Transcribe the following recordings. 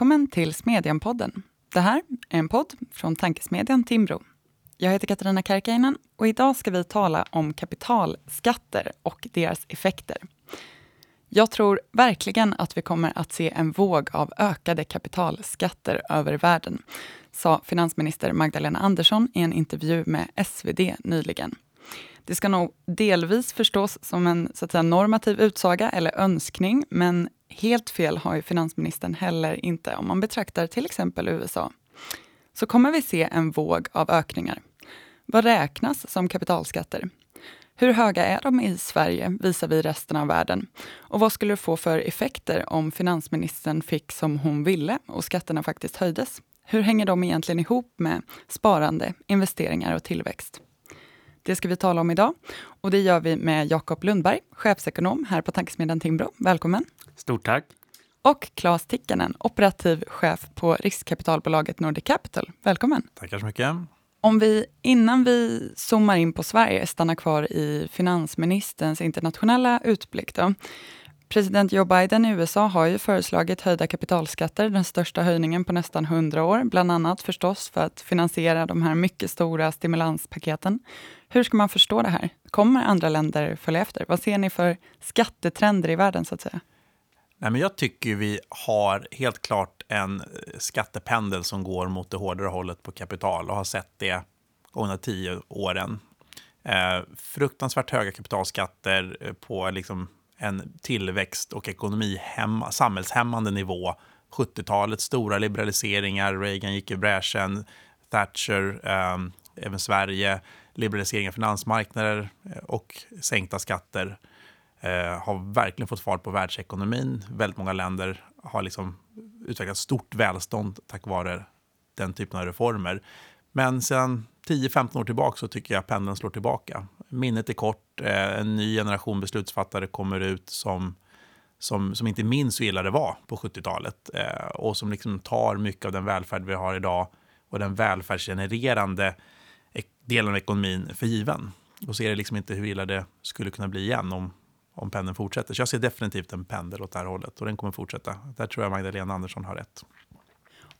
Välkommen till Smedjan-podden. Det här är en podd från Tankesmedjan Timbro. Jag heter Katarina Karkainen och idag ska vi tala om kapitalskatter och deras effekter. Jag tror verkligen att vi kommer att se en våg av ökade kapitalskatter över världen, sa finansminister Magdalena Andersson i en intervju med SvD nyligen. Det ska nog delvis förstås som en så att säga, normativ utsaga eller önskning, men helt fel har ju finansministern heller inte om man betraktar till exempel USA. Så kommer vi se en våg av ökningar. Vad räknas som kapitalskatter? Hur höga är de i Sverige visar vi resten av världen? Och vad skulle det få för effekter om finansministern fick som hon ville och skatterna faktiskt höjdes? Hur hänger de egentligen ihop med sparande, investeringar och tillväxt? Det ska vi tala om idag och det gör vi med Jakob Lundberg, chefsekonom här på Tankesmedjan Timbro. Välkommen! Stort tack! Och Claes Tikkanen, operativ chef på riskkapitalbolaget Nordic Capital. Välkommen! Tackar så mycket! Om vi innan vi zoomar in på Sverige stannar kvar i finansministerns internationella utblick. Då. President Joe Biden i USA har ju föreslagit höjda kapitalskatter, den största höjningen på nästan 100 år, bland annat förstås för att finansiera de här mycket stora stimulanspaketen. Hur ska man förstå det här? Kommer andra länder följa efter? Vad ser ni för skattetrender i världen så att säga? Nej, men jag tycker vi har helt klart en eh, skattependel som går mot det hårdare hållet på kapital och har sett det gångna tio åren. Eh, fruktansvärt höga kapitalskatter eh, på liksom en tillväxt och ekonomi samhällshämmande nivå. 70-talets stora liberaliseringar, Reagan gick i bräschen, Thatcher, eh, även Sverige, liberalisering av finansmarknader eh, och sänkta skatter eh, har verkligen fått fart på världsekonomin. Väldigt många länder har liksom utvecklat stort välstånd tack vare den typen av reformer. Men sedan 10-15 år tillbaka så tycker jag pendeln slår tillbaka. Minnet är kort, eh, en ny generation beslutsfattare kommer ut som, som, som inte minns hur illa det var på 70-talet eh, och som liksom tar mycket av den välfärd vi har idag och den välfärdsgenererande delen av ekonomin för given. Och ser liksom inte hur illa det skulle kunna bli igen om, om pendeln fortsätter. Så jag ser definitivt en pendel åt det här hållet och den kommer fortsätta. Där tror jag Magdalena Andersson har rätt.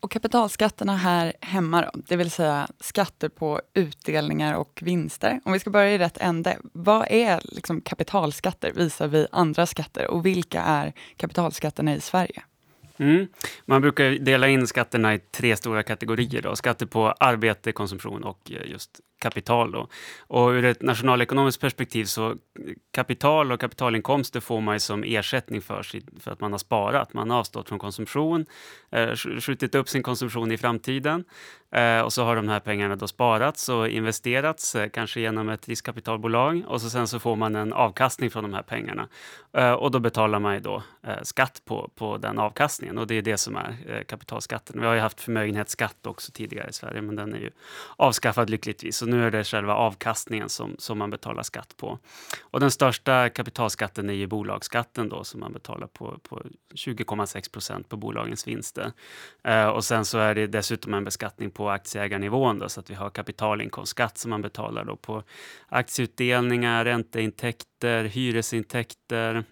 Och kapitalskatterna här hemma då, det vill säga skatter på utdelningar och vinster. Om vi ska börja i rätt ände, vad är liksom kapitalskatter visar vi andra skatter och vilka är kapitalskatterna i Sverige? Mm. Man brukar dela in skatterna i tre stora kategorier. Då. Skatter på arbete, konsumtion och eh, just kapital. Då. Och ur ett nationalekonomiskt perspektiv så kapital och kapitalinkomster får man som ersättning för, för att man har sparat. Man har avstått från konsumtion, eh, skjutit upp sin konsumtion i framtiden eh, och så har de här pengarna då sparats och investerats, eh, kanske genom ett riskkapitalbolag och så sen så får man en avkastning från de här pengarna. Eh, och då betalar man ju då eh, skatt på, på den avkastningen och det är det som är eh, kapitalskatten. Vi har ju haft förmögenhetsskatt också tidigare i Sverige, men den är ju avskaffad lyckligtvis. Så nu är det själva avkastningen som, som man betalar skatt på. Och den största kapitalskatten är ju bolagsskatten då, som man betalar på, på 20,6 procent på bolagens vinster. Eh, och sen så är det dessutom en beskattning på aktieägarnivån, då, så att vi har kapitalinkomstskatt som man betalar då på aktieutdelningar, ränteintäkter, hyresintäkter,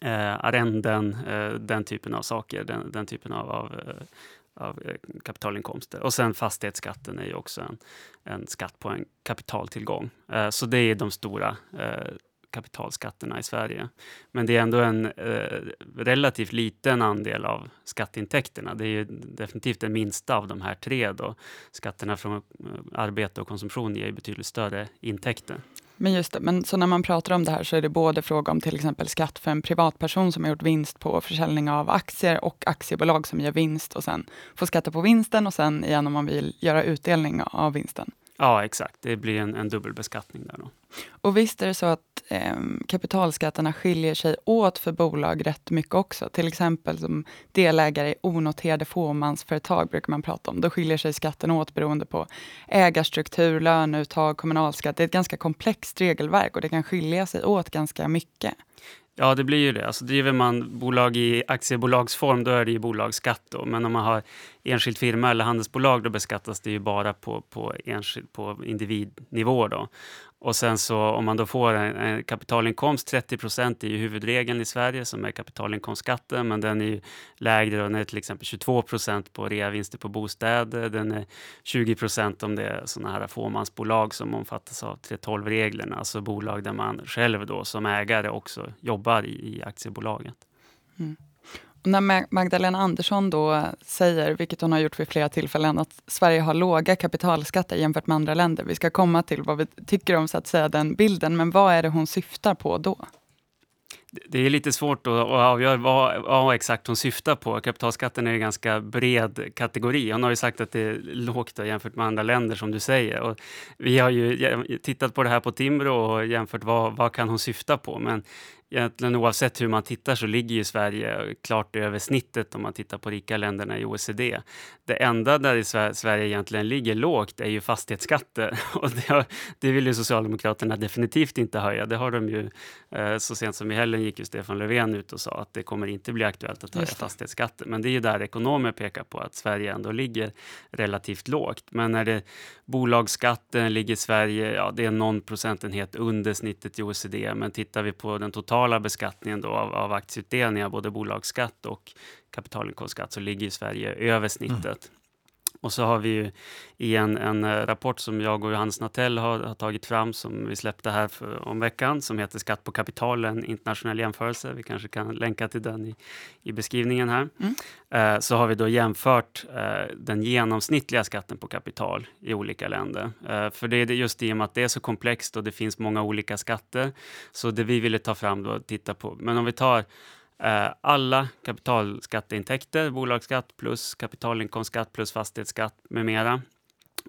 eh, arrenden, eh, den typen av saker, den, den typen av, av eh, av eh, kapitalinkomster. Och sen fastighetsskatten är ju också en, en skatt på en kapitaltillgång. Eh, så det är de stora eh, kapitalskatterna i Sverige. Men det är ändå en eh, relativt liten andel av skatteintäkterna. Det är ju definitivt den minsta av de här tre. Då. Skatterna från eh, arbete och konsumtion ger betydligt större intäkter. Men just det, men så när man pratar om det här så är det både fråga om till exempel skatt för en privatperson som har gjort vinst på försäljning av aktier och aktiebolag som ger vinst och sen får skatta på vinsten och sen igen om man vill göra utdelning av vinsten. Ja, exakt. Det blir en, en dubbelbeskattning där då. Och visst är det så att eh, kapitalskatterna skiljer sig åt för bolag rätt mycket också. Till exempel som delägare i onoterade fåmansföretag brukar man prata om. Då skiljer sig skatten åt beroende på ägarstruktur, löneuttag, kommunalskatt. Det är ett ganska komplext regelverk och det kan skilja sig åt ganska mycket. Ja, det blir ju det. Alltså, driver man bolag i aktiebolagsform, då är det ju bolagsskatt. Då. Men om man har enskild firma eller handelsbolag, då beskattas det ju bara på, på, enskild, på individnivå. Då. Och sen så om man då får en, en kapitalinkomst, 30 procent är ju huvudregeln i Sverige som är kapitalinkomstskatten, men den är ju lägre, den är till exempel 22 procent på reavinster på bostäder, den är 20 procent om det är sådana här fåmansbolag som omfattas av 3.12-reglerna, alltså bolag där man själv då som ägare också jobbar i, i aktiebolaget. Mm när Magdalena Andersson då säger, vilket hon har gjort vid flera tillfällen, att Sverige har låga kapitalskatter jämfört med andra länder. Vi ska komma till vad vi tycker om så att säga den bilden, men vad är det hon syftar på då? Det är lite svårt att avgöra vad, vad exakt hon syftar på. Kapitalskatten är en ganska bred kategori. Hon har ju sagt att det är lågt jämfört med andra länder, som du säger. Och vi har ju tittat på det här på Timbro och jämfört vad, vad kan hon syfta på. Men egentligen oavsett hur man tittar så ligger ju Sverige klart över snittet om man tittar på rika länderna i OECD. Det enda där i Sverige egentligen ligger lågt är ju fastighetsskatter och det, det vill ju Socialdemokraterna definitivt inte höja. Det har de ju eh, så sent som i helgen gick ju Stefan Löfven ut och sa att det kommer inte bli aktuellt att höja fastighetsskatter. Men det är ju där ekonomer pekar på att Sverige ändå ligger relativt lågt. Men när det bolagsskatten ligger Sverige, ja, det är någon procentenhet under snittet i OECD. Men tittar vi på den totala totala beskattningen då av, av aktieutdelningar, både bolagsskatt och kapitalinkomstskatt, så ligger Sverige över snittet. Mm. Och så har vi ju i en, eh, rapport som jag och Johannes Natell har, har, tagit fram, som vi släppte här för, om veckan, som heter Skatt på kapital, en internationell jämförelse. Vi kanske kan länka till den i, i beskrivningen här. Mm. Eh, så har vi då jämfört eh, den genomsnittliga skatten på kapital i olika länder. Eh, för det är just i och med att det är så komplext och det finns många olika skatter. Så det vi ville ta fram då, titta på, men om vi tar alla kapitalskatteintäkter, bolagsskatt plus kapitalinkomstskatt plus fastighetsskatt med mera.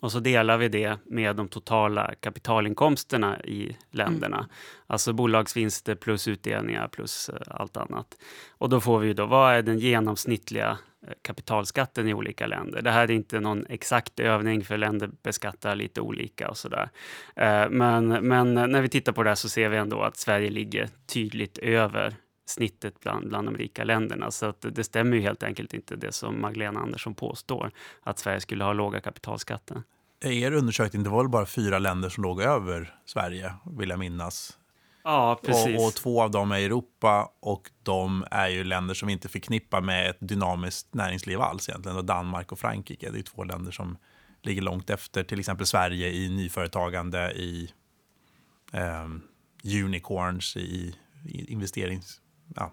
Och så delar vi det med de totala kapitalinkomsterna i länderna. Mm. Alltså bolagsvinster plus utdelningar plus uh, allt annat. Och då får vi då, vad är den genomsnittliga uh, kapitalskatten i olika länder? Det här är inte någon exakt övning, för länder beskattar lite olika och sådär. Men, men när vi tittar på det här så ser vi ändå att Sverige ligger tydligt över snittet bland, bland de rika länderna. Så att det stämmer ju helt enkelt inte det som Magdalena Andersson påstår, att Sverige skulle ha låga kapitalskatter. Er undersökning, det var väl bara fyra länder som låg över Sverige, vill jag minnas. Ja, precis. Och, och, två av dem är i Europa och de är ju länder som vi inte förknippar med ett dynamiskt näringsliv alls egentligen. Och Danmark och Frankrike, det är två länder som ligger långt efter till exempel Sverige i nyföretagande, i eh, unicorns, i, i investerings ja.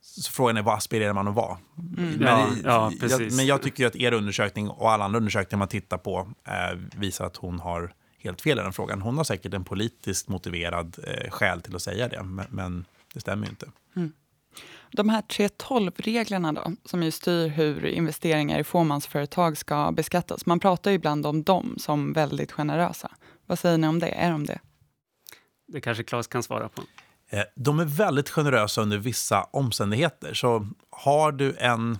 Så frågan är vad aspirerar man att vara? Mm. Men, ja, ja, jag, men jag tycker att er undersökning och alla andra undersökningar man tittar på eh, visar att hon har helt fel i den frågan. Hon har säkert en politiskt motiverad eh, skäl till att säga det, men, men det stämmer ju inte. Mm. De här 3.12-reglerna då, som ju styr hur investeringar i fåmansföretag ska beskattas. Man pratar ju ibland om dem som väldigt generösa. Vad säger ni om det? Är de det? Det kanske Claes kan svara på. Eh, de är väldigt generösa under vissa omständigheter. Så har du en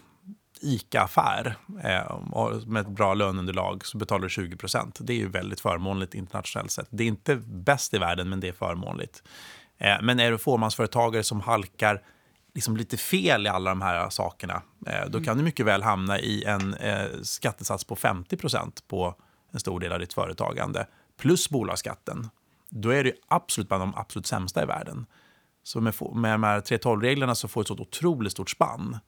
ICA-affär eh, med ett bra löneunderlag så betalar du 20% Det är ju väldigt förmånligt internationellt sett. Det är inte bäst i världen, men det är förmånligt. Eh, men är du fåmansföretagare som halkar liksom lite fel i alla de här sakerna, då mm. kan du mycket väl hamna i en skattesats på 50% på en stor del av ditt företagande, plus bolagsskatten. Då är det absolut bland de absolut sämsta i världen. Så med, med de här 3.12-reglerna så får du ett så otroligt stort spann.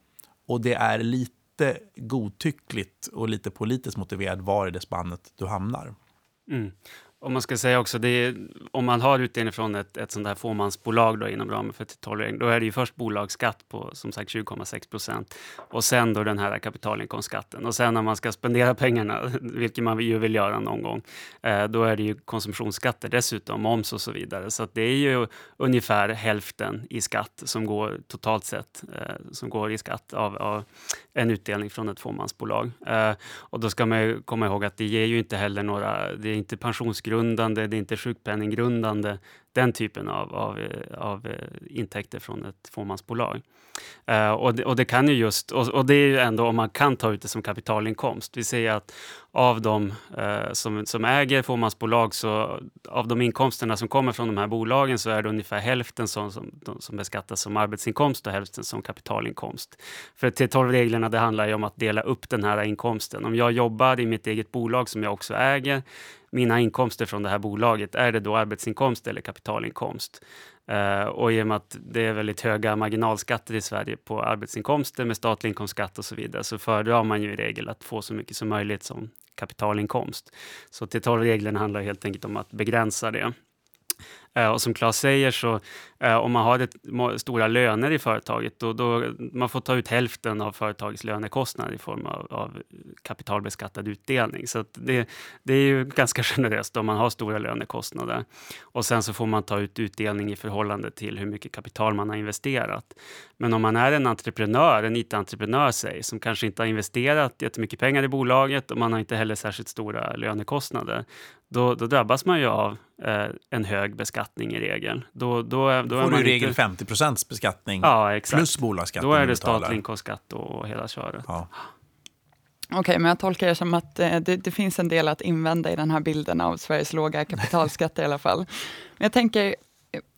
Och det är lite godtyckligt och lite politiskt motiverat var i det spannet du hamnar. Mm. Om man ska säga också, är, om man har utdelning från ett, ett sånt här fåmansbolag då, inom ramen för 3.12 då är det ju först bolagsskatt på som sagt 20,6 procent och sen då den här kapitalinkomstskatten. Och sen när man ska spendera pengarna, vilket man ju vill göra någon gång, eh, då är det ju konsumtionsskatter dessutom, moms och så vidare. Så det är ju ungefär hälften i skatt som går totalt sett, eh, som går i skatt av, av en utdelning från ett fåmansbolag. Eh, och då ska man ju komma ihåg att det ger ju inte heller några, det är inte pensionsgrundande, det är inte sjukpenninggrundande, den typen av, av, av eh, intäkter från ett fåmansbolag. Uh, och, det, och, det, kan ju just, och, och, det är ju ändå om man kan ta ut det som kapitalinkomst. Vi säger att av de uh, som, som äger fåmansbolag, så av de inkomsterna som kommer från de här bolagen så är det ungefär hälften som, som, som beskattas som arbetsinkomst och hälften som kapitalinkomst. För 3.12-reglerna det handlar ju om att dela upp den här inkomsten. Om jag jobbar i mitt eget bolag som jag också äger, mina inkomster från det här bolaget, är det då arbetsinkomst eller kapitalinkomst? Uh, och i och med att det är väldigt höga marginalskatter i Sverige på arbetsinkomster med statlig inkomstskatt och så vidare, så föredrar man ju i regel att få så mycket som möjligt som kapitalinkomst. Så 3.12-reglerna handlar helt enkelt om att begränsa det. Eh, och som Claes säger, så eh, om man har det, stora löner i företaget, då, då man får ta ut hälften av företagets lönekostnader i form av, av kapitalbeskattad utdelning. Så det, det, är ju ganska generöst om man har stora lönekostnader. Och sen så får man ta ut utdelning i förhållande till hur mycket kapital man har investerat. Men om man är en entreprenör, en IT-entreprenör säg, som kanske inte har investerat jättemycket pengar i bolaget och man har inte heller särskilt stora lönekostnader, då, då drabbas man ju av eh, en hög beskattning i regel. Då, då, då får du i regel inte... 50% beskattning ja, plus bolagsskatt. Då är det statlig inkomstskatt och hela köret. Ja. Okej, okay, men jag tolkar det som att eh, det, det, finns en del att invända i den här bilden av Sveriges låga kapitalskatter i alla fall. Men jag tänker,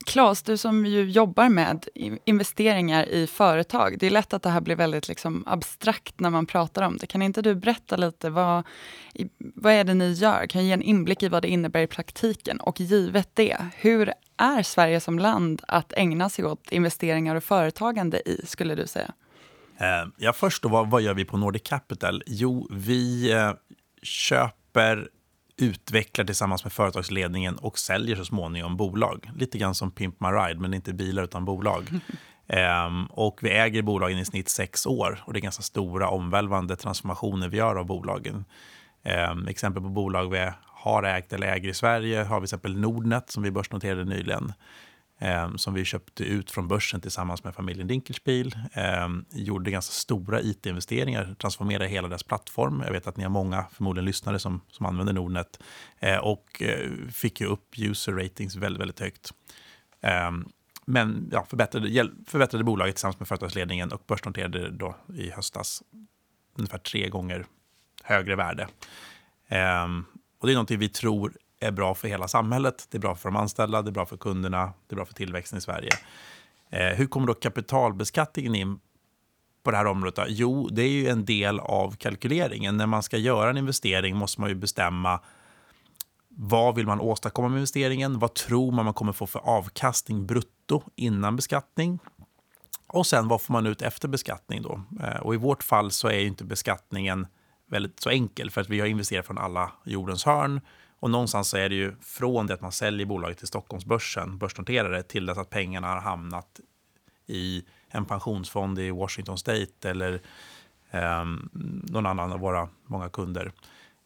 Claes, du som ju jobbar med investeringar i företag, det är lätt att det här blir väldigt liksom abstrakt när man pratar om det. Kan inte du berätta lite, vad, vad är det ni gör? Kan du ge en inblick i vad det innebär i praktiken? Och givet det, hur är Sverige som land att ägna sig åt investeringar och företagande i, skulle du säga? Eh, ja, först då, vad, vad gör vi på Nordic Capital? Jo, vi eh, köper utvecklar tillsammans med företagsledningen och säljer så småningom bolag. Lite grann som Pimp My Ride, men inte bilar utan bolag. Um, och vi äger bolagen i snitt sex år och det är ganska stora omvälvande transformationer vi gör av bolagen. Um, exempel på bolag vi har ägt eller äger i Sverige har vi exempel Nordnet som vi börsnoterade nyligen Ehm, som vi köpte ut från börsen tillsammans med familjen Dinkelspiel. Eh, gjorde ganska stora it-investeringar, transformerade hela deras plattform. Jag vet att ni har många, förmodligen lyssnare, som, som använder Nordnet eh, och eh, fick ju upp user ratings väldigt, väldigt högt. Eh, men ja, förbättrade, förbättrade bolaget tillsammans med företagsledningen och börsnoterade då i höstas ungefär tre gånger högre värde. Ehm, och det är någonting vi tror är bra för hela samhället. Det är bra för de anställda, det är bra för kunderna, det är bra för tillväxten i Sverige. Eh, hur kommer då kapitalbeskattningen in på det här området? Då? Jo, det är ju en del av kalkyleringen. När man ska göra en investering måste man ju bestämma vad vill man åstadkomma med investeringen? Vad tror man man kommer få för avkastning brutto innan beskattning? Och sen vad får man ut efter beskattning då? Eh, och i vårt fall så är inte beskattningen väldigt så enkel för att vi har investerat från alla jordens hörn. Och någonstans så är det ju från det att man säljer bolaget till Stockholmsbörsen, börsnoterade, till dess att pengarna har hamnat i en pensionsfond i Washington State eller eh, någon annan av våra många kunder.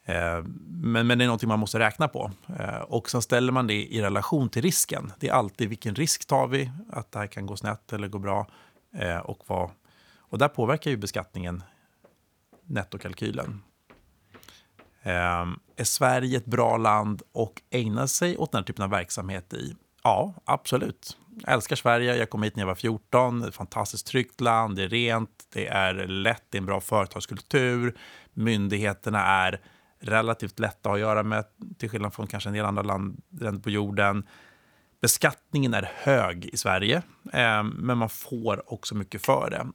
Eh, men, men det är någonting man måste räkna på. Eh, och sen ställer man det i relation till risken. Det är alltid vilken risk tar vi, att det här kan gå snett eller gå bra. Eh, och, vad, och där påverkar ju beskattningen nettokalkylen. Ehm, är Sverige ett bra land att ägna sig åt den här typen av verksamhet i? Ja, absolut. Jag älskar Sverige. Jag kom hit när jag var 14. Det är Ett fantastiskt tryggt land. Det är rent, det är lätt, det är en bra företagskultur. Myndigheterna är relativt lätta att göra med, till skillnad från kanske en del andra länder på jorden. Beskattningen är hög i Sverige, eh, men man får också mycket för det.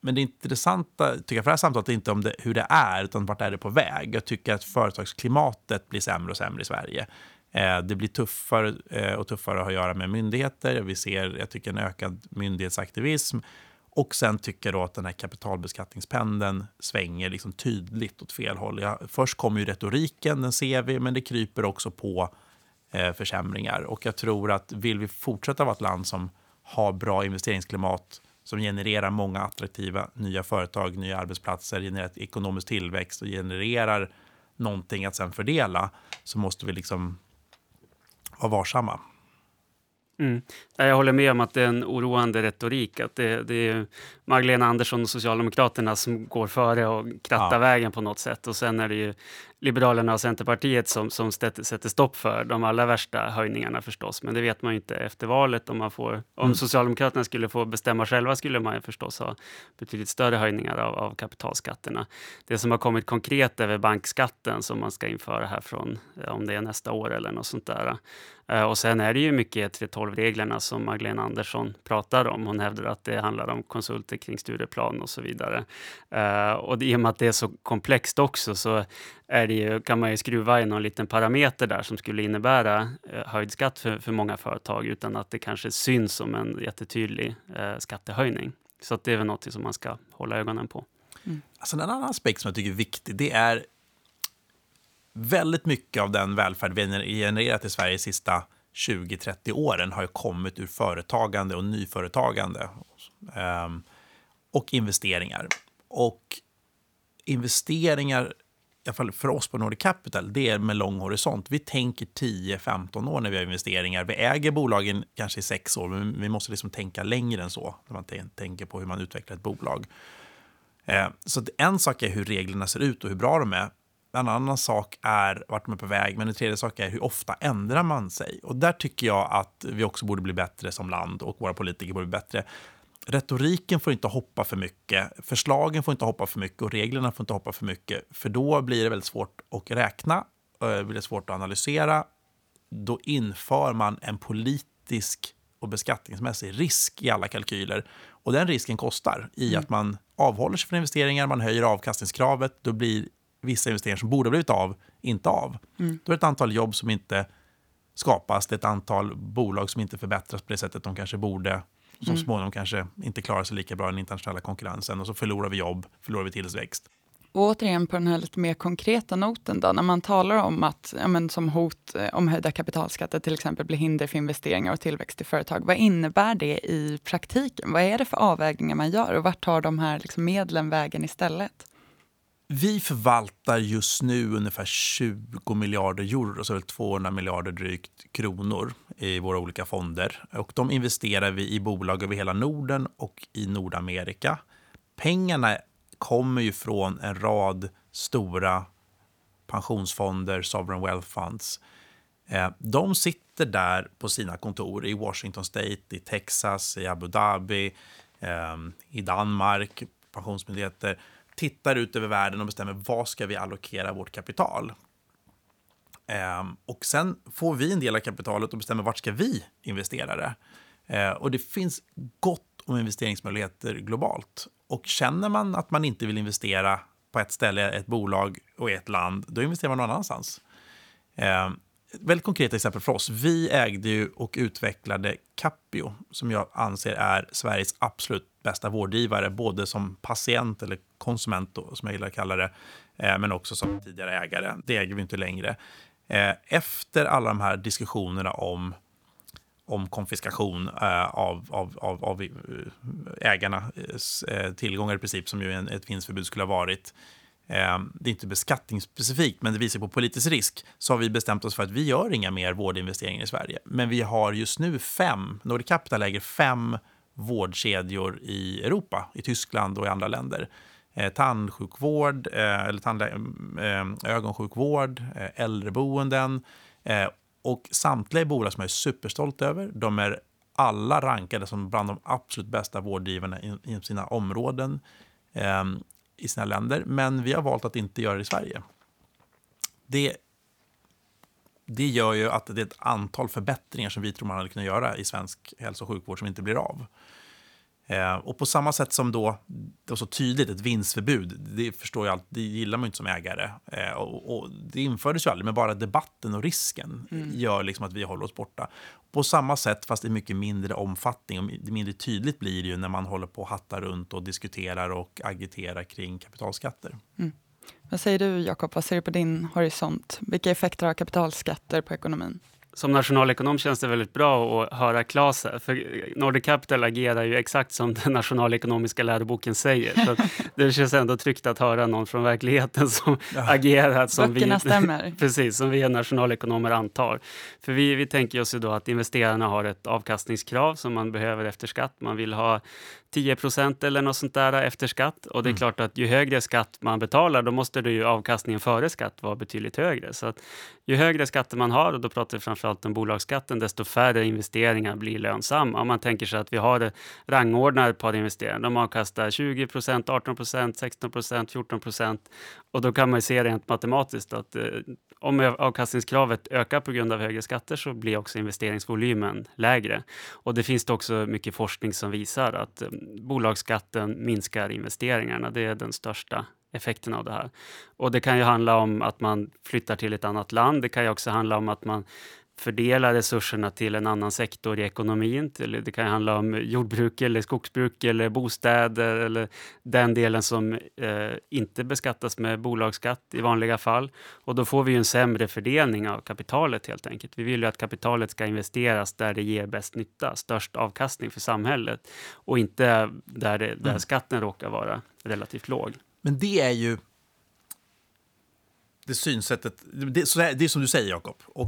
Men det intressanta tycker jag, för det här samtalet är inte om det, hur det är, utan vart är det på väg. Jag tycker att företagsklimatet blir sämre och sämre i Sverige. Eh, det blir tuffare eh, och tuffare att ha att göra med myndigheter. Vi ser, jag tycker, en ökad myndighetsaktivism. Och sen tycker jag då att den här kapitalbeskattningspendeln svänger liksom tydligt åt fel håll. Ja, först kommer ju retoriken, den ser vi, men det kryper också på eh, försämringar. Och jag tror att vill vi fortsätta vara ett land som har bra investeringsklimat som genererar många attraktiva nya företag, nya arbetsplatser, genererar ekonomisk tillväxt och genererar någonting att sen fördela, så måste vi liksom vara varsamma. Mm. Jag håller med om att det är en oroande retorik. Att det, det är Magdalena Andersson och Socialdemokraterna som går före och krattar ja. vägen på något sätt. Och sen är det ju Liberalerna och Centerpartiet som, som sätter stopp för de allra värsta höjningarna förstås. Men det vet man ju inte efter valet. Om, man får, om mm. Socialdemokraterna skulle få bestämma själva skulle man ju förstås ha betydligt större höjningar av, av kapitalskatterna. Det som har kommit konkret är bankskatten som man ska införa här från, om det är nästa år eller något sånt där. Eh, och sen är det ju mycket 3.12-reglerna som Magdalena Andersson pratar om. Hon hävdar att det handlar om konsulter kring studieplan och så vidare. Uh, och i och med att det är så komplext också så är det ju, kan man ju skruva i någon liten parameter där som skulle innebära uh, höjd skatt för, för många företag utan att det kanske syns som en jättetydlig uh, skattehöjning. Så det är väl något som man ska hålla ögonen på. Mm. Alltså en annan aspekt som jag tycker är viktig, det är väldigt mycket av den välfärd vi har genererat i Sverige de sista 20-30 åren har ju kommit ur företagande och nyföretagande um, och investeringar. Och investeringar, i alla fall för oss på Nordic Capital, det är med lång horisont. Vi tänker 10-15 år när vi har investeringar. Vi äger bolagen kanske i sex år, men vi måste liksom tänka längre än så när man tänker på hur man utvecklar ett bolag. Eh, så en sak är hur reglerna ser ut och hur bra de är. En annan sak är vart man är på väg, men en tredje sak är hur ofta ändrar man sig? Och där tycker jag att vi också borde bli bättre som land och våra politiker borde bli bättre. Retoriken får inte hoppa för mycket, förslagen får inte hoppa för mycket och reglerna får inte hoppa för mycket, för då blir det väldigt svårt att räkna, det blir svårt att analysera. Då inför man en politisk och beskattningsmässig risk i alla kalkyler. Och den risken kostar i mm. att man avhåller sig från investeringar, man höjer avkastningskravet, då blir vissa investeringar som borde ha blivit av, inte av. Mm. Då är det ett antal jobb som inte skapas, det är ett antal bolag som inte förbättras på det sättet de kanske borde, som mm. småningom kanske inte klarar sig lika bra i den internationella konkurrensen och så förlorar vi jobb, förlorar vi tillväxt. Och återigen på den här lite mer konkreta noten då, när man talar om att ja, men som hot eh, om höjda kapitalskatter till exempel blir hinder för investeringar och tillväxt i företag. Vad innebär det i praktiken? Vad är det för avvägningar man gör och vart tar de här liksom medlen vägen istället? Vi förvaltar just nu ungefär 20 miljarder euro, så 200 miljarder drygt kronor i våra olika fonder. Och de investerar vi i bolag över hela Norden och i Nordamerika. Pengarna kommer ju från en rad stora pensionsfonder, sovereign wealth funds. Eh, de sitter där på sina kontor i Washington State, i Texas, i Abu Dhabi, eh, i Danmark, pensionsmyndigheter tittar ut över världen och bestämmer vad ska vi allokera vårt kapital. Ehm, och sen får vi en del av kapitalet och bestämmer vart ska vi investera det. Ehm, och det finns gott om investeringsmöjligheter globalt. Och känner man att man inte vill investera på ett ställe, ett bolag och ett land, då investerar man någon annanstans. Ehm, ett väldigt konkret exempel för oss. Vi ägde ju och utvecklade Capio, som jag anser är Sveriges absolut bästa vårdgivare, både som patient eller konsument, då, som jag gillar att kalla det, eh, men också som tidigare ägare. Det äger vi inte längre. Eh, efter alla de här diskussionerna om om konfiskation eh, av, av, av, av ägarnas tillgångar i princip, som ju en, ett vinstförbud skulle ha varit, Ehm, det är inte beskattningsspecifikt, men det visar på politisk risk, så har vi bestämt oss för att vi gör inga mer vårdinvesteringar i Sverige. Men vi har just nu fem, Nordic Capital äger fem vårdkedjor i Europa, i Tyskland och i andra länder. Eh, tandsjukvård, eh, eller tandlä- ehm, eh, ögonsjukvård, eh, äldreboenden. Eh, och samtliga bolag som jag är superstolt över. De är alla rankade som bland de absolut bästa vårdgivarna inom sina områden eh, i sina länder. Men vi har valt att inte göra det i Sverige. Det det gör ju att det är ett antal förbättringar som vi tror man hade kunnat göra i svensk hälso och sjukvård som inte blir av. Eh, och på samma sätt som då, det var så tydligt, ett vinstförbud, det förstår jag, det gillar man inte som ägare. Eh, och, och, det infördes ju aldrig, men bara debatten och risken mm. gör liksom att vi håller oss borta. På samma sätt, fast i mycket mindre omfattning, och mindre tydligt blir det ju när man håller på att hatta runt och diskuterar och agiterar kring kapitalskatter. Mm. Vad säger du, Jakob? Vad ser du på din horisont? Vilka effekter har kapitalskatter på ekonomin? Som nationalekonom känns det väldigt bra att höra Claes här, för Nordic Capital agerar ju exakt som den nationalekonomiska läroboken säger. Så det känns ändå tryggt att höra någon från verkligheten som ja. agerar som Böckerna vi, stämmer. precis, som vi nationalekonomer antar. För vi, vi tänker oss ju då att investerarna har ett avkastningskrav som man behöver efter skatt. Man vill ha 10% eller något sånt där efter skatt. Och det är mm. klart att ju högre skatt man betalar, då måste det ju avkastningen före skatt vara betydligt högre. Så att ju högre skatter man har, och då pratar vi framförallt om bolagsskatten, desto färre investeringar blir lönsamma. Om man tänker sig att vi har rangordnat ett par investeringar. De avkastar 20% 18% 16% 14% och då kan man se rent matematiskt att eh, om avkastningskravet ökar på grund av högre skatter så blir också investeringsvolymen lägre. Och det finns det också mycket forskning som visar att eh, bolagsskatten minskar investeringarna. Det är den största effekten av det här. Och det kan ju handla om att man flyttar till ett annat land. Det kan ju också handla om att man fördela resurserna till en annan sektor i ekonomin. Det kan handla om jordbruk, eller skogsbruk eller bostäder eller den delen som eh, inte beskattas med bolagsskatt i vanliga fall. Och då får vi en sämre fördelning av kapitalet helt enkelt. Vi vill ju att kapitalet ska investeras där det ger bäst nytta, störst avkastning för samhället och inte där, det, där mm. skatten råkar vara relativt låg. Men det är ju det synsättet, det, så det är som du säger Jakob, eh,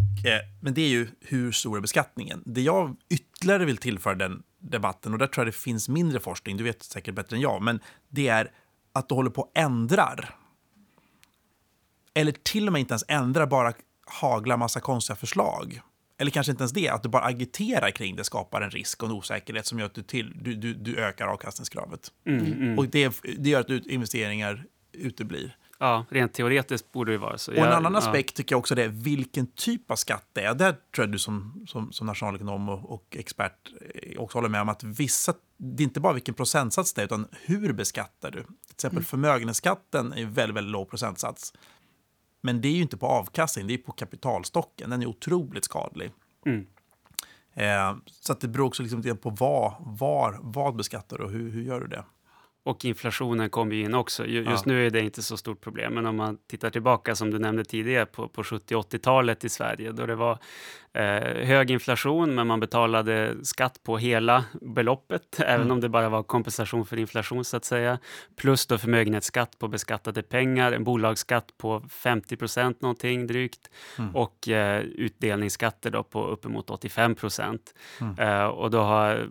men det är ju hur stor är beskattningen? Det jag ytterligare vill tillföra den debatten, och där tror jag det finns mindre forskning, du vet säkert bättre än jag, men det är att du håller på och ändrar. Eller till och med inte ens ändrar, bara haglar massa konstiga förslag. Eller kanske inte ens det, att du bara agiterar kring det skapar en risk och en osäkerhet som gör att du, till, du, du, du ökar avkastningskravet. Mm, mm. Och det, det gör att investeringar uteblir. Ja, rent teoretiskt borde det vara så. Och en annan aspekt tycker jag också det är vilken typ av skatt det är. Där tror jag du som, som, som nationalekonom och, och, expert eh, också håller med om att vissa, det är inte bara vilken procentsats det är, utan hur beskattar du? Till exempel mm. förmögenhetsskatten är väldigt, väldigt låg procentsats. Men det är ju inte på avkastning, det är på kapitalstocken. Den är otroligt skadlig. Mm. Eh, så att det beror också liksom på vad, var, vad beskattar du och hur, hur gör du det? Och inflationen kommer ju in också. Just ja. nu är det inte så stort problem, men om man tittar tillbaka som du nämnde tidigare på, på 70 80-talet i Sverige då det var eh, hög inflation, men man betalade skatt på hela beloppet, mm. även om det bara var kompensation för inflation så att säga. Plus då förmögenhetsskatt på beskattade pengar, en bolagsskatt på 50 procent någonting drygt mm. och eh, utdelningsskatter då på uppemot 85 procent. Mm. Eh, och då har eh,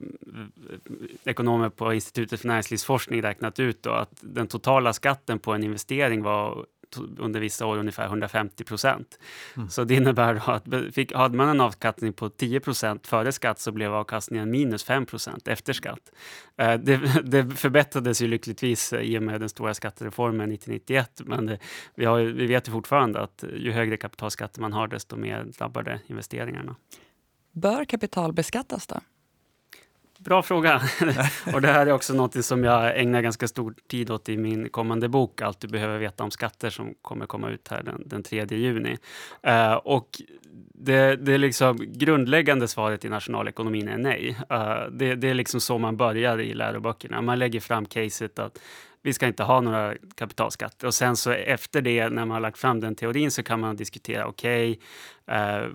ekonomer på Institutet för näringslivsforskning räknat ut då att den totala skatten på en investering var under vissa år ungefär 150 procent. Mm. Så det innebär att fick, hade man en avkastning på 10 procent före skatt så blev avkastningen minus 5 procent efter skatt. Eh, det, det, förbättrades ju lyckligtvis i och med den stora skattereformen 1991 men det, vi, har, vi vet ju fortfarande att ju högre kapitalskatter man har desto mer drabbar det investeringarna. Bör kapital beskattas då? Bra fråga. och det här är också något som jag ägnar ganska stor tid åt i min kommande bok, Allt du behöver veta om skatter, som kommer komma ut här den, den 3 juni. Uh, och det, det är liksom grundläggande svaret i nationalekonomin är nej. Uh, det, det, är liksom så man börjar i läroböckerna. Man lägger fram caset att vi ska inte ha några kapitalskatter. Och sen så efter det, när man har lagt fram den teorin, så kan man diskutera, okej, okay, uh,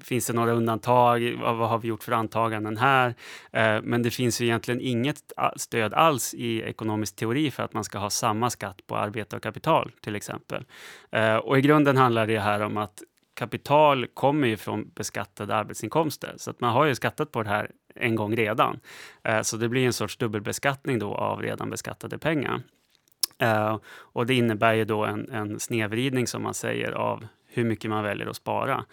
finns det några undantag? Vad, vad har vi gjort för antaganden här? Eh, men det finns ju egentligen inget stöd alls i ekonomisk teori för att man ska ha samma skatt på arbete och kapital, till exempel. Eh, och i grunden handlar det här om att kapital kommer ju från beskattade arbetsinkomster, så att man har ju skattat på det här en gång redan. Eh, så det blir en sorts dubbelbeskattning då av redan beskattade pengar. Eh, och det innebär ju då en, en snedvridning som man säger av hur mycket man väljer att spara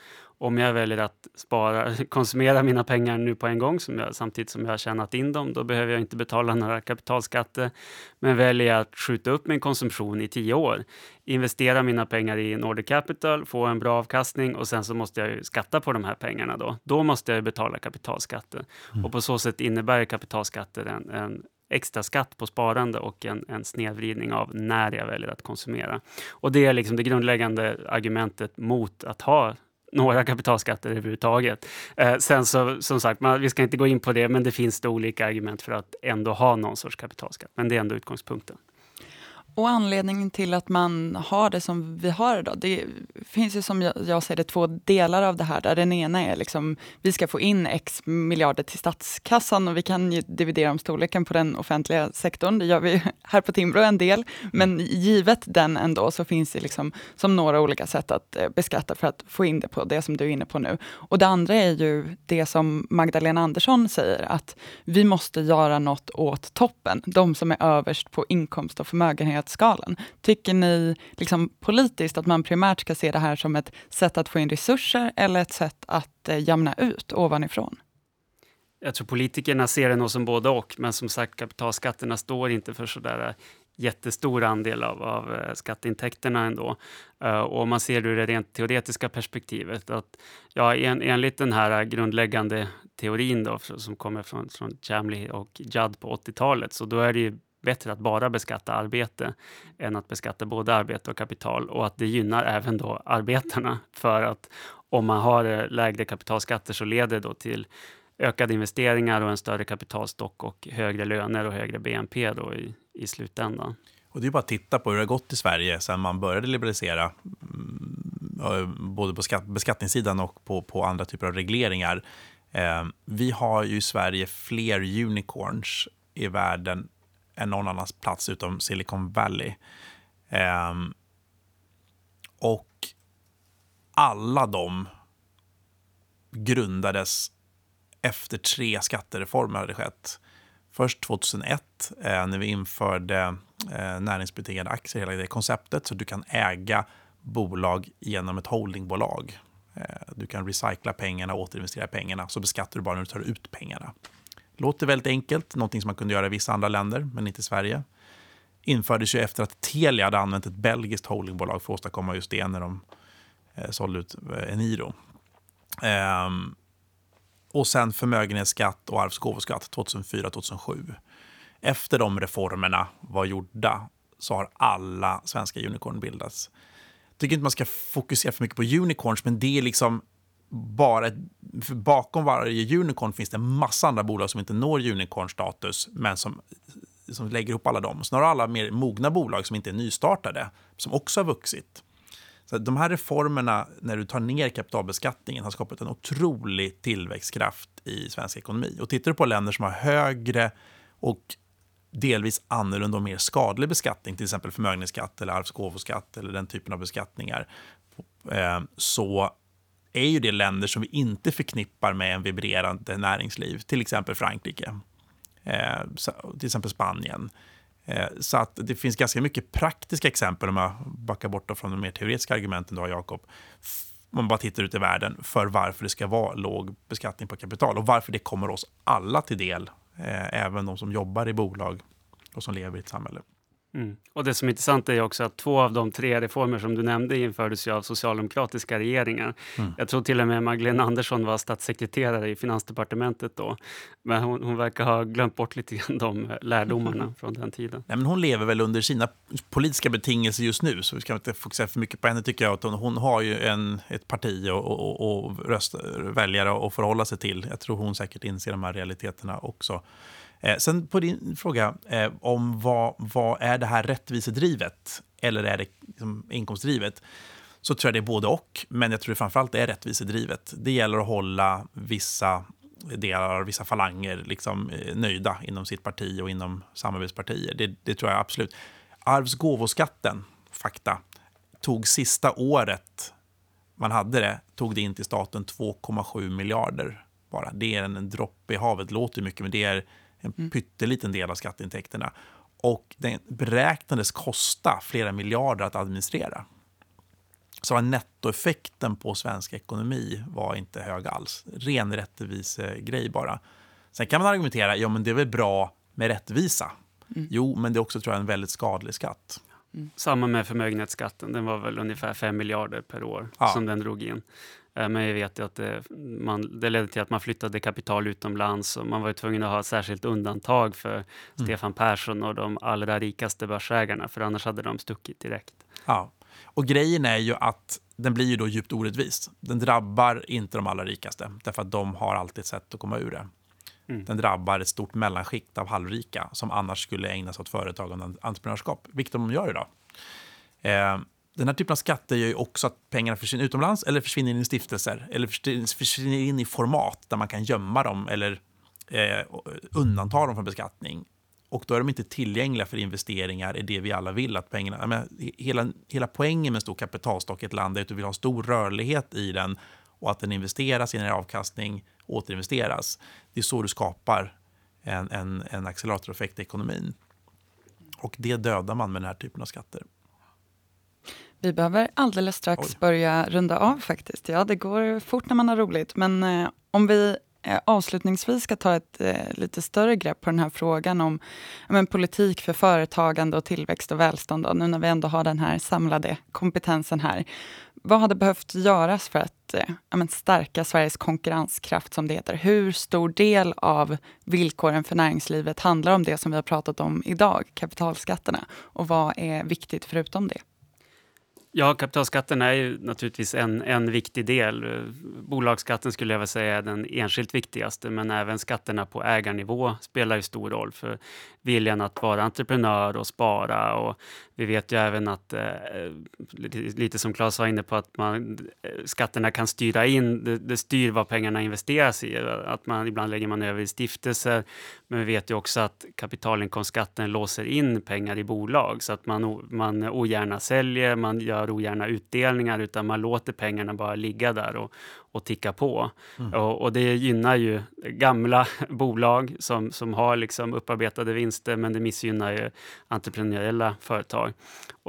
om jag väljer att spara, konsumera mina pengar nu på en gång som jag, samtidigt som jag har tjänat in dem, då behöver jag inte betala några kapitalskatter. Men väljer jag att skjuta upp min konsumtion i tio år, investera mina pengar i Nordic Capital, få en bra avkastning och sen så måste jag skatta på de här pengarna då. Då måste jag betala kapitalskatter. Mm. Och på så sätt innebär kapitalskatter en, en extra skatt på sparande och en, en snedvridning av när jag väljer att konsumera. Och det är liksom det grundläggande argumentet mot att ha några kapitalskatter överhuvudtaget. Eh, sen så, som sagt, man, vi ska inte gå in på det, men det finns det olika argument för att ändå ha någon sorts kapitalskatt. Men det är ändå utgångspunkten. Och anledningen till att man har det som vi har idag, det finns ju som jag, jag ser det två delar av det här. Där den ena är liksom, vi ska få in x miljarder till statskassan och vi kan ju dividera om storleken på den offentliga sektorn. Det gör vi här på Timbro en del. Men givet den ändå så finns det liksom som några olika sätt att eh, beskatta för att få in det på det som du är inne på nu. Och det andra är ju det som Magdalena Andersson säger, att vi måste göra något åt toppen, de som är överst på inkomst och förmögenhet skalan. Tycker ni liksom, politiskt att man primärt ska se det här som ett sätt att få in resurser eller ett sätt att eh, jämna ut ovanifrån? Jag tror politikerna ser det nog som både och, men som sagt kapitalskatterna står inte för sådär eh, jättestor andel av, av eh, skatteintäkterna ändå. Uh, och man ser det ur det rent teoretiska perspektivet att ja, en, enligt den här grundläggande teorin då, som kommer från, från Chamley och Judd på 80-talet, så då är det ju bättre att bara beskatta arbete än att beskatta både arbete och kapital och att det gynnar även då arbetarna för att om man har eh, lägre kapitalskatter så leder det till ökade investeringar och en större kapitalstock och högre löner och högre BNP då i, i slutändan. Och det är bara att titta på hur det har gått i Sverige sedan man började liberalisera mm, både på skatt, beskattningssidan och på, på andra typer av regleringar. Eh, vi har ju i Sverige fler unicorns i världen än någon annans plats utom Silicon Valley. Um, och alla de grundades efter tre skattereformer hade skett. Först 2001 eh, när vi införde eh, näringsbetingade aktier, hela det konceptet, så du kan äga bolag genom ett holdingbolag. Eh, du kan recycla pengarna och återinvestera pengarna, så beskattar du bara när du tar ut pengarna. Låter väldigt enkelt, någonting som man kunde göra i vissa andra länder, men inte i Sverige. Infördes ju efter att Telia hade använt ett belgiskt holdingbolag för att åstadkomma just det när de eh, sålde ut eh, Eniro. Ehm, och sen förmögenhetsskatt och arvs och gåvoskatt 2004-2007. Efter de reformerna var gjorda så har alla svenska unicorn bildats. Jag tycker inte man ska fokusera för mycket på unicorns, men det är liksom bara ett, bakom varje unicorn finns det en massa andra bolag som inte når unicorn-status, men som, som lägger ihop alla dem. Snarare alla mer mogna bolag som inte är nystartade, som också har vuxit. Så de här reformerna, när du tar ner kapitalbeskattningen, har skapat en otrolig tillväxtkraft i svensk ekonomi. Och tittar du på länder som har högre och delvis annorlunda och mer skadlig beskattning, till exempel förmögenhetsskatt eller gåvoskatt eller den typen av beskattningar, eh, så är ju det länder som vi inte förknippar med en vibrerande näringsliv, till exempel Frankrike, eh, till exempel Spanien. Eh, så att det finns ganska mycket praktiska exempel, om jag backar bort från de mer teoretiska argumenten du har, Jakob, om man bara tittar ut i världen, för varför det ska vara låg beskattning på kapital och varför det kommer oss alla till del, eh, även de som jobbar i bolag och som lever i ett samhälle. Mm. Och det som är intressant är också att två av de tre reformer som du nämnde infördes av socialdemokratiska regeringar. Mm. Jag tror till och med Magdalena Andersson var statssekreterare i finansdepartementet då. Men hon, hon verkar ha glömt bort lite grann de lärdomarna mm. från den tiden. Nej, men hon lever väl under sina politiska betingelser just nu, så vi ska inte fokusera för mycket på henne tycker jag. Hon, hon har ju en, ett parti och, och, och röst, väljare att förhålla sig till. Jag tror hon säkert inser de här realiteterna också. Eh, sen på din fråga eh, om vad, vad är det här rättvisedrivet eller är det liksom inkomstdrivet? Så tror jag det är både och, men jag tror det framförallt är rättvisedrivet. Det gäller att hålla vissa delar, vissa falanger liksom, eh, nöjda inom sitt parti och inom samarbetspartier. Det, det tror jag absolut. Arvs gåvoskatten, fakta, tog sista året man hade det, tog det in till staten 2,7 miljarder bara. Det är en, en droppe i havet, det låter mycket, men det är en mm. pytteliten del av skatteintäkterna. Och den beräknades kosta flera miljarder att administrera. Så nettoeffekten på svensk ekonomi var inte hög alls. Ren rättvisegrej bara. Sen kan man argumentera, ja men det är väl bra med rättvisa. Mm. Jo, men det är också tror jag en väldigt skadlig skatt. Mm. Samma med förmögenhetsskatten, den var väl ungefär 5 miljarder per år ja. som den drog in. Eh, men jag vet att det, man, det ledde till att man flyttade kapital utomlands och man var tvungen att ha ett särskilt undantag för mm. Stefan Persson och de allra rikaste börsägarna, för annars hade de stuckit direkt. Ja, och grejen är ju att den blir ju då djupt orättvis. Den drabbar inte de allra rikaste, därför att de har alltid ett sätt att komma ur det. Mm. Den drabbar ett stort mellanskikt av halvrika som annars skulle ägna sig åt företagande och entreprenörskap, vilket de gör idag. Eh, den här typen av skatter gör ju också att pengarna försvinner utomlands eller försvinner in i stiftelser eller försvinner in i format där man kan gömma dem eller eh, undanta dem från beskattning. Och då är de inte tillgängliga för investeringar i det vi alla vill att pengarna... Menar, hela, hela poängen med stor kapitalstock i ett land är att du vill ha stor rörlighet i den och att den investeras, genererar avkastning, återinvesteras. Det är så du skapar en, en, en acceleratoreffekt i ekonomin. Och det dödar man med den här typen av skatter. Vi behöver alldeles strax Oj. börja runda av faktiskt. Ja, det går fort när man har roligt, men eh, om vi eh, avslutningsvis ska ta ett eh, lite större grepp på den här frågan om men, politik för företagande och tillväxt och välstånd, då, nu när vi ändå har den här samlade kompetensen här. Vad hade behövt göras för att eh, men, stärka Sveriges konkurrenskraft, som det heter? Hur stor del av villkoren för näringslivet handlar om det som vi har pratat om idag, kapitalskatterna? Och vad är viktigt förutom det? Ja, kapitalskatten är ju naturligtvis en, en viktig del. Bolagsskatten skulle jag vilja säga är den enskilt viktigaste, men även skatterna på ägarnivå spelar ju stor roll för viljan att vara entreprenör och spara. Och vi vet ju även att, eh, lite som Claes var inne på, att man, eh, skatterna kan styra in, det, det, styr vad pengarna investeras i. Att man, ibland lägger man över i stiftelser, men vi vet ju också att kapitalinkomstskatten låser in pengar i bolag, så att man, man ogärna säljer, man gör ogärna utdelningar, utan man låter pengarna bara ligga där och, och ticka på. Mm. Och, och, det gynnar ju gamla bolag som, som har liksom upparbetade vinster, men det missgynnar ju entreprenöriella företag.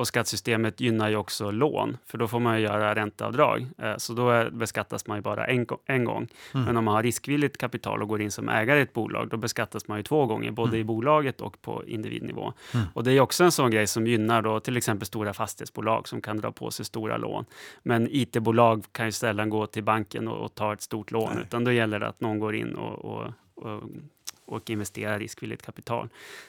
Och skattesystemet gynnar ju också lån, för då får man ju göra ränteavdrag. Eh, så då beskattas man ju bara en, en gång. Mm. Men om man har riskvilligt kapital och går in som ägare i ett bolag, då beskattas man ju två gånger, både mm. i bolaget och på individnivå. Mm. Och det är också en sån grej som gynnar då till exempel stora fastighetsbolag som kan dra på sig stora lån. Men IT-bolag kan ju sällan gå till banken och, och ta ett stort lån, Nej. utan då gäller det att någon går in och, och, och och investera riskvilligt kapital.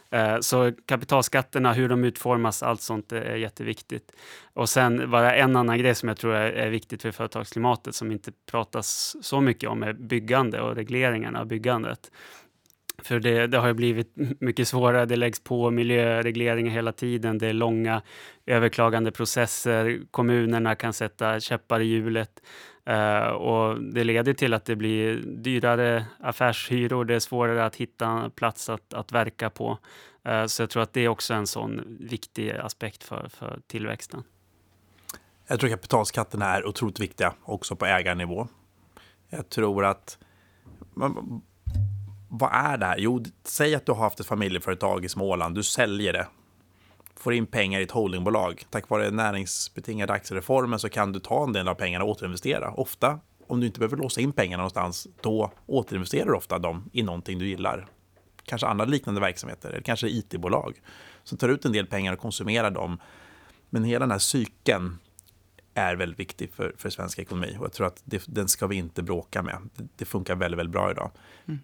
Eh, så kapitalskatterna, hur de utformas, allt sånt eh, är jätteviktigt. Och sen bara en annan grej som jag tror är, viktigt för företagsklimatet som inte pratas så mycket om är byggande och regleringarna av byggandet. För det, det, har blivit mycket svårare. Det läggs på miljöregleringar hela tiden. Det är långa överklagande processer. Kommunerna kan sätta käppar i hjulet. Uh, och det leder till att det blir dyrare affärshyror. Det är svårare att hitta plats att, att verka på. Uh, så jag tror att det är också en sån viktig aspekt för, för tillväxten. Jag tror kapitalskatterna är otroligt viktiga också på ägarnivå. Jag tror att vad är det här? Jo, säg att du har haft ett familjeföretag i Småland, du säljer det, får in pengar i ett holdingbolag. Tack vare näringsbetingade aktiereformen så kan du ta en del av pengarna och återinvestera. Ofta, om du inte behöver låsa in pengarna någonstans, då återinvesterar du ofta dem i någonting du gillar. Kanske andra liknande verksamheter, eller kanske it-bolag. Så tar ut en del pengar och konsumerar dem. Men hela den här cykeln är väldigt viktig för, för svensk ekonomi och jag tror att det, den ska vi inte bråka med. Det, det funkar väldigt, väldigt bra idag. Mm.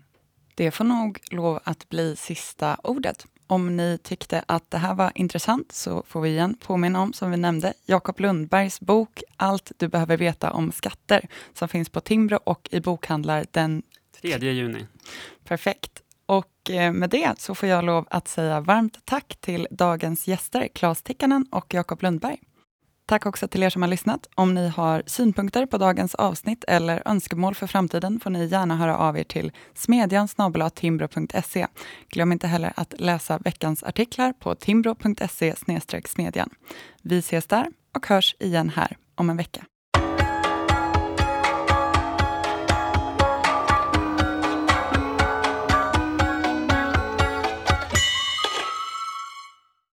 Det får nog lov att bli sista ordet. Om ni tyckte att det här var intressant så får vi igen påminna om, som vi nämnde, Jakob Lundbergs bok Allt du behöver veta om skatter, som finns på Timbro och i bokhandlar den 3 juni. Perfekt. Och eh, med det så får jag lov att säga varmt tack till dagens gäster, Claes Tikkanen och Jakob Lundberg. Tack också till er som har lyssnat. Om ni har synpunkter på dagens avsnitt eller önskemål för framtiden får ni gärna höra av er till smedjan timbro.se. Glöm inte heller att läsa veckans artiklar på timbro.se smedjan. Vi ses där och hörs igen här om en vecka.